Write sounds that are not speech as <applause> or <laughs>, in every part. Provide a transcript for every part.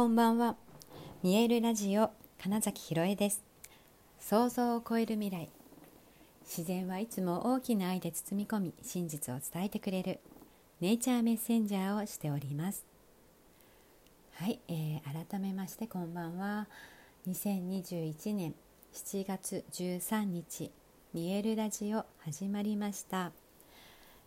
こんばんは。見えるラジオ金崎ひろえです。想像を超える未来。自然はいつも大きな愛で包み込み真実を伝えてくれる。ネイチャーメッセンジャーをしております。はい、えー、改めましてこんばんは。2021年7月13日見えるラジオ始まりました。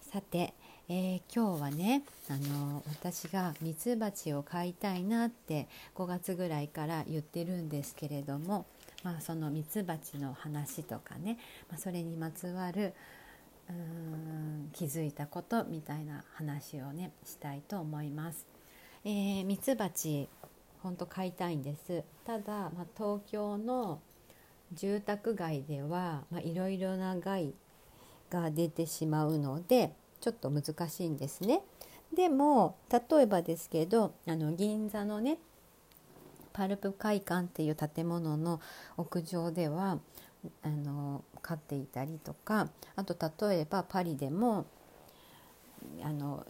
さて、えー、今日はねあの私がミツバチを飼いたいなって5月ぐらいから言ってるんですけれども、まあ、そのミツバチの話とかね、まあ、それにまつわるうーん気づいたことみたいな話をねしたいと思います。えー、ミツバチ本当飼いたいんですただ、まあ、東京の住宅街ではいろいろな害が出てしまうのでちょっと難しいんですね。でも例えばですけどあの銀座のねパルプ会館っていう建物の屋上ではあの飼っていたりとかあと例えばパリでもあの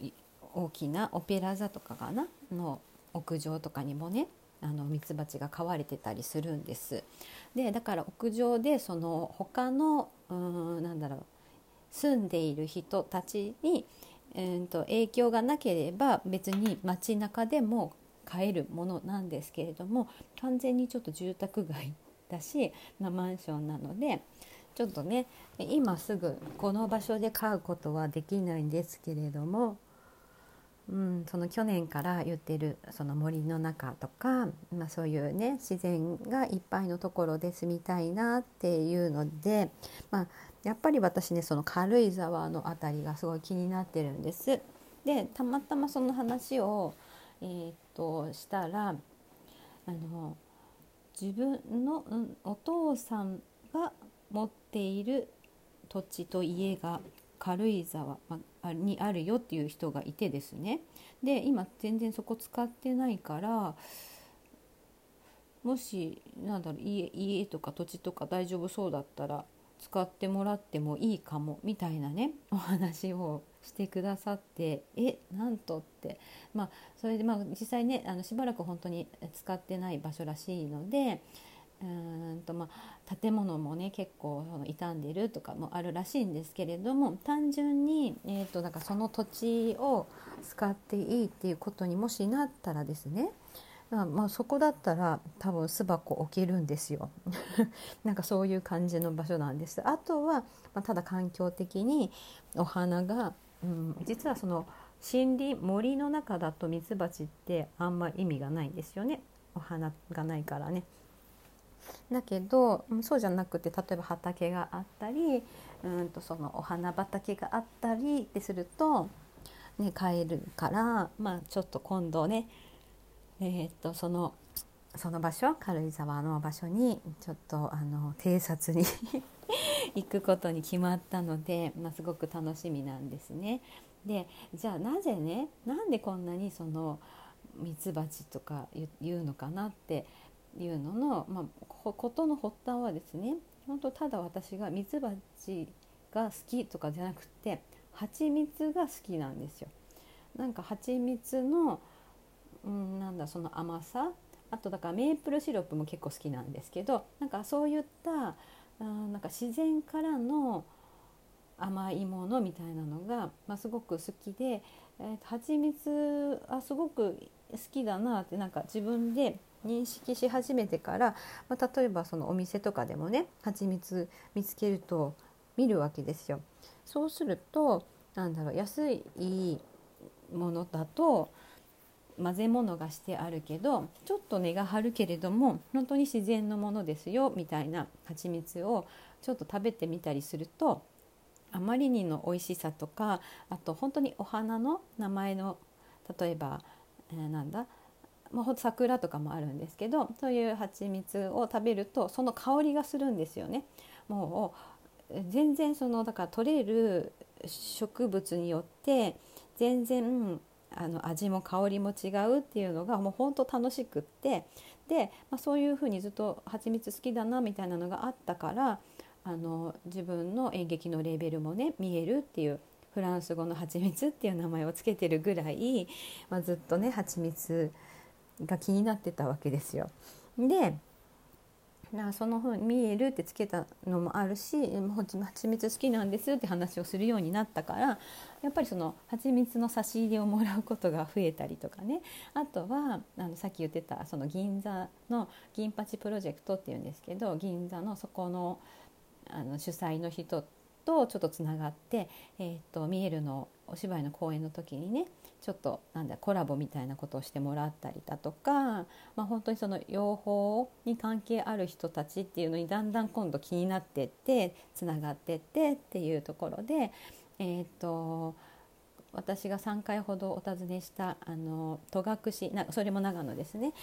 大きなオペラ座とかかなの屋上とかにもねあのミツバチが飼われてたりするんです。でだから屋上でその他のうんなんだろう住んでいる人たちに、えーと、影響がなければ別に街中でも買えるものなんですけれども完全にちょっと住宅街だし、まあ、マンションなのでちょっとね今すぐこの場所で買うことはできないんですけれどもうん、その去年から言ってるその森の中とか、まあ、そういうね自然がいっぱいのところで住みたいなっていうので、まあ、やっぱり私ねその軽井沢の辺りがすごい気になってるんです。でたまたまその話を、えー、っとしたらあの自分の、うん、お父さんが持っている土地と家が軽井沢にあるよっていう人がいてですね。で今全然そこ使ってないからもしなんだろう家家とか土地とか大丈夫そうだったら使ってもらってもいいかもみたいなね <laughs> お話をしてくださってえなんとって。まあそれでまあ実際ねあのしばらく本当に使ってない場所らしいのでうんとまあ、建物もね結構傷んでるとかもあるらしいんですけれども単純に、えーと、だかその土地を使っていいっていうことにもしなったらですねまあ、そこだったら多分巣箱置けるんですよ。なんかそういう感じの場所なんです。あとは、まあ、ただ環境的にお花が、うん、実はその森林森の中だとミツバチってあんま意味がないんですよね。お花がないからね。だけどそうじゃなくて例えば畑があったりうんとそのお花畑があったりってすると、ね、買えるから、まあ、ちょっと今度ね、えー、っとそのその場所軽井沢の場所にちょっとあの偵察に <laughs> 行くことに決まったので、まあ、すごく楽しみなんですね。でじゃあなぜねなんでこんなにそのミツバチとか言うのかなっていうのの、まあ、ことの発端はですね本当ただ私がミツバチが好きとかじゃなくて蜂蜜が好きなんですよ。なんか蜂蜜の、うん、なんだその甘さあとだからメープルシロップも結構好きなんですけどなんかそういったあなんか自然からの甘いものみたいなのが、まあ、すごく好きで、えー、蜂蜜あすごく好きだなってなんか自分で認識し始めてから、まあ、例えばそのお店とかでもね蜂蜜見つけると見るわけですよ。そうするとなんだろう安いものだと混ぜ物がしてあるけどちょっと値が張るけれども本当に自然のものですよみたいな蜂蜜をちょっと食べてみたりするとあまりにの美味しさとかあと本当にお花の名前の例えば、えー、なんだ？まあ、桜とかもあるんですけどそういう蜂蜜を食べるとその香りがするんですよね。もう全然そのだから取れる植物によって全然あの味も香りも違うっていうのがもうほんと楽しくってで、まあ、そういうふうにずっと蜂蜜好きだなみたいなのがあったからあの自分の演劇のレベルもね見えるっていうフランス語の蜂蜜っていう名前をつけてるぐらい、まあ、ずっとね蜂蜜が気になってたわけですよ。でなその風に見えるってつけたのもあるし蜂蜜好きなんですって話をするようになったからやっぱりその蜂蜜の差し入れをもらうことが増えたりとかねあとはあのさっき言ってたその銀座の銀八プロジェクトっていうんですけど銀座のそこのあの主催の人とちょっとつながって、えーと、ミエルのお芝居の公演の時にねちょっとなんだコラボみたいなことをしてもらったりだとか、まあ、本当にその養蜂に関係ある人たちっていうのにだんだん今度気になってってつながってってっていうところで、えーと、私が3回ほどお尋ねしたあの戸隠なそれも長野ですね。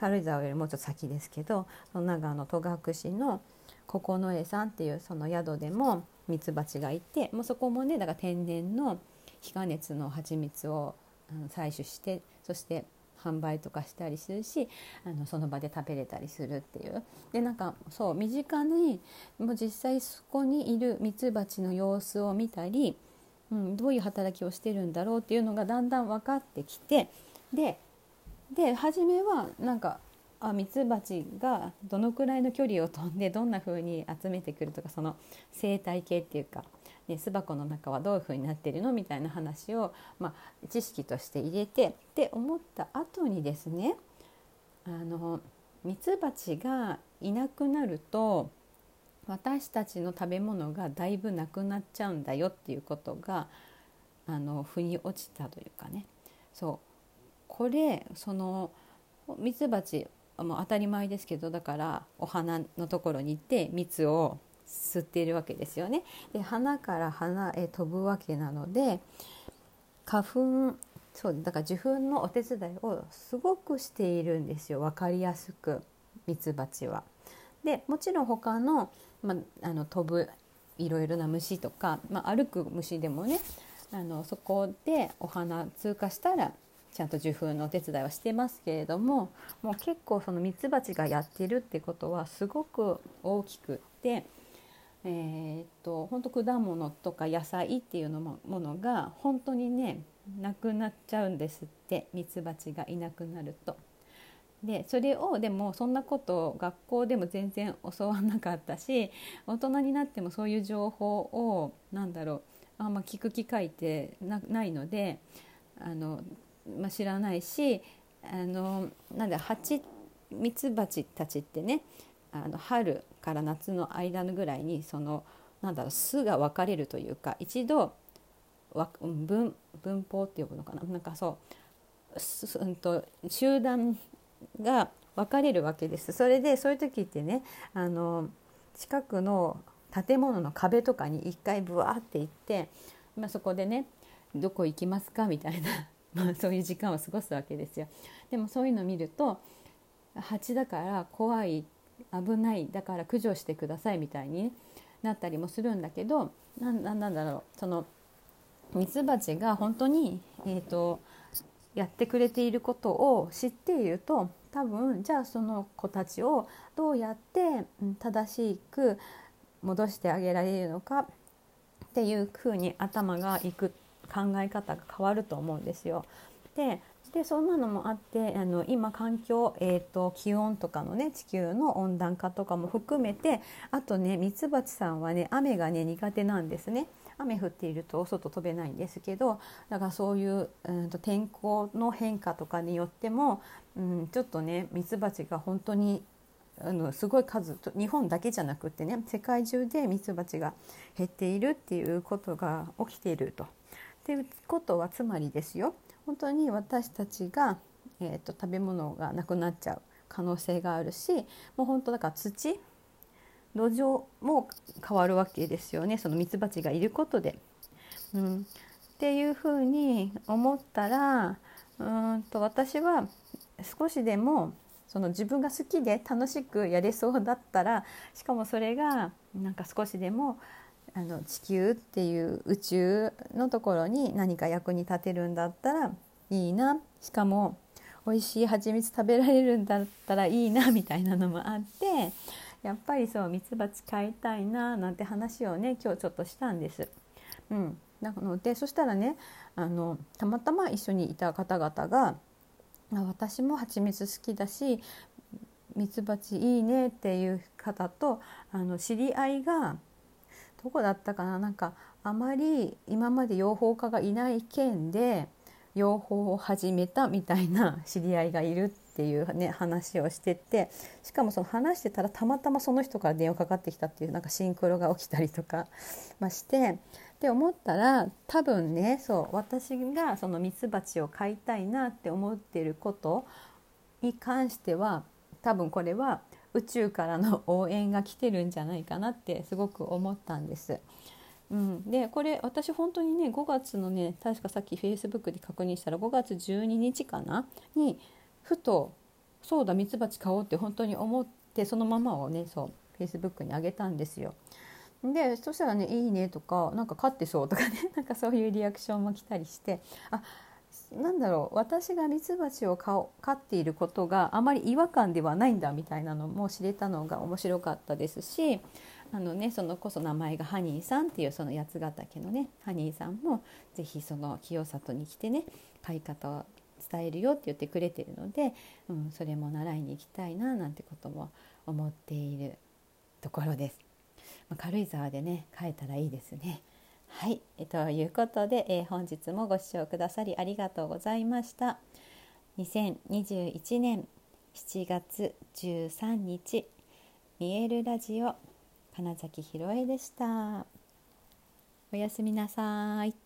軽井沢よりもうちょっと先ですけどその長野戸隠の九重さんっていうその宿でもミツバチがいてもうそこもねだから天然の非加熱の蜂蜜を採取してそして販売とかしたりするしあのその場で食べれたりするっていう。でなんかそう身近にもう実際そこにいるミツバチの様子を見たり、うん、どういう働きをしてるんだろうっていうのがだんだん分かってきてでで初めはなんかミツバチがどのくらいの距離を飛んでどんな風に集めてくるとかその生態系っていうか、ね、巣箱の中はどういう風になってるのみたいな話を、まあ、知識として入れてって思った後にですねあのミツバチがいなくなると私たちの食べ物がだいぶなくなっちゃうんだよっていうことがあの腑に落ちたというかね。そう。これそのミツバチもう当たり前ですけどだからお花のところに行って蜜を吸っているわけですよね。で花から花へ飛ぶわけなので花粉そうだから受粉のお手伝いをすごくしているんですよ分かりやすくミツバチは。でもちろん他の,、まあの飛ぶいろいろな虫とか、ま、歩く虫でもねあのそこでお花通過したらちゃんと受粉のお手伝いはしてますけれどももう結構そのミツバチがやってるってことはすごく大きくって、えー、っと本当果物とか野菜っていうのもものが本当にねなくなっちゃうんですってミツバチがいなくなると。でそれをでもそんなことを学校でも全然教わんなかったし大人になってもそういう情報を何だろうあんま聞く機会ってないのであのまあ、知らないしあのなんだ蜂ミツバチたちってねあの春から夏の間のぐらいにそのなんだろう巣が分かれるというか一度分分法って呼ぶのかな？なんかそううんと集団が分かれるわけですそれでそういう時ってねあの近くの建物の壁とかに一回ブワーって行って、まあ、そこでね「どこ行きますか?」みたいなまあ、そういう時間を過ごすわけですよ。でもそういうのを見ると蜂だから怖い危ないだから駆除してくださいみたいになったりもするんだけどなんなんだろうそのミツバチが本当に、えーと、やってくれていることを知っていると多分じゃあその子たちをどうやって正しく戻してあげられるのかっていうふうに頭がいく考え方が変わると思うんですよ。ででそんなのもあってあの今環境、えーと、気温とかのね地球の温暖化とかも含めてあとねミツバチさんはね雨がね苦手なんですね。雨降っていると外飛べないんですけどだからそういう、うんと、天候の変化とかによっても、うん、ちょっとねミツバチが本当にあのすごい数日本だけじゃなくってね世界中でミツバチが減っているっていうことが起きていると。っていうことはつまりですよ。本当に私たちが、えーと、食べ物がなくなっちゃう可能性があるしもう本当だから土土壌も変わるわけですよね。そのミツバチがいることで。うん、っていうふうに思ったらうんと私は少しでもその自分が好きで楽しくやれそうだったらしかもそれがなんか少しでもあの地球っていう宇宙のところに何か役に立てるんだったらいいなしかも美味しい蜂蜜食べられるんだったらいいなみたいなのもあってやっぱりそうミツバチ飼いたいななんて話をね今日ちょっとしたんです。うん、なのでそしたらねあのたまたま一緒にいた方々が私も蜂蜜好きだしミツバチいいねっていう方とあの知り合いがどこだったかな？なんかあまり今まで養蜂家がいない県で養蜂を始めたみたいな <laughs> 知り合いがいるっていうね話をしててしかもその話してたらたまたまその人から電話かかってきたっていうなんかシンクロが起きたりとか、<laughs> ましてって思ったら多分ねそう私がそのミツバチを飼いたいなって思ってることに関しては多分これは宇宙からの応援が来てるんじゃないかなってすごく思ったんです。うん、でこれ私本当にね5月のね確かさっきフェイスブックで確認したら5月12日かな？にふとそうだミツバチ買おうって本当に思ってそのままをねそうフェイスブックにあげたんですよ。でそしたらね「いいね」とか「なんか飼ってそう」とかね <laughs> なんかそういうリアクションも来たりしてあなんだろう私がミツバチを飼っていることがあまり違和感ではないんだみたいなのも知れたのが面白かったですしあのねそのこそ名前がハニーさんっていうその八ヶ岳のねハニーさんも是非その清里に来てね飼い方を伝えるよって言ってくれてるので、うん、それも習いに行きたいななんてことも思っているところです。まあ、軽井沢でね飼えたらいいですね。はい、えということで、えー、本日もご視聴くださりありがとうございました。2021年7月13日見えるラジオ金崎ひろえでした。おやすみなさい。